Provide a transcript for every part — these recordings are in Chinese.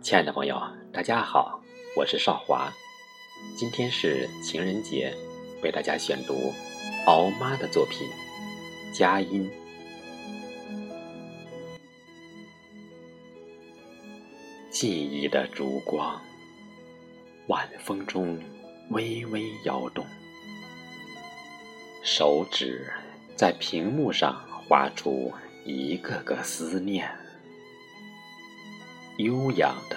亲爱的朋友，大家好，我是少华。今天是情人节，为大家选读敖妈的作品《佳音》。记忆的烛光，晚风中微微摇动，手指在屏幕上划出一个个思念。悠扬的、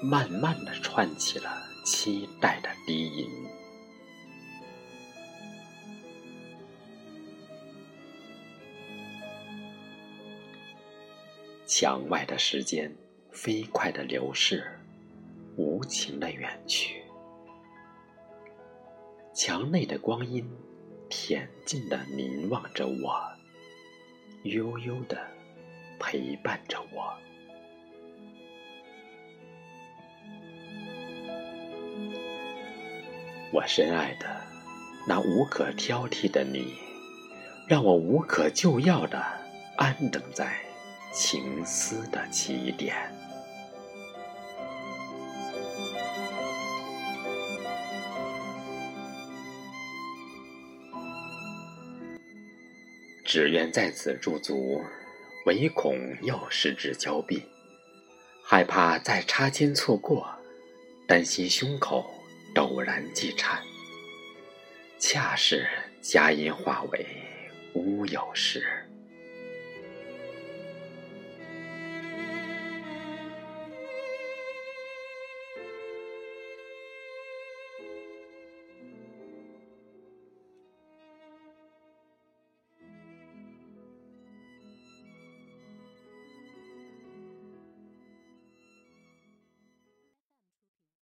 慢慢的串起了期待的低吟。墙外的时间飞快的流逝，无情的远去。墙内的光阴恬静的凝望着我，悠悠的陪伴着我。我深爱的那无可挑剔的你，让我无可救药的安等在情思的起点。只愿在此驻足，唯恐又失之交臂，害怕再擦肩错过，担心胸口。陡然悸颤，恰是佳音化为乌有时。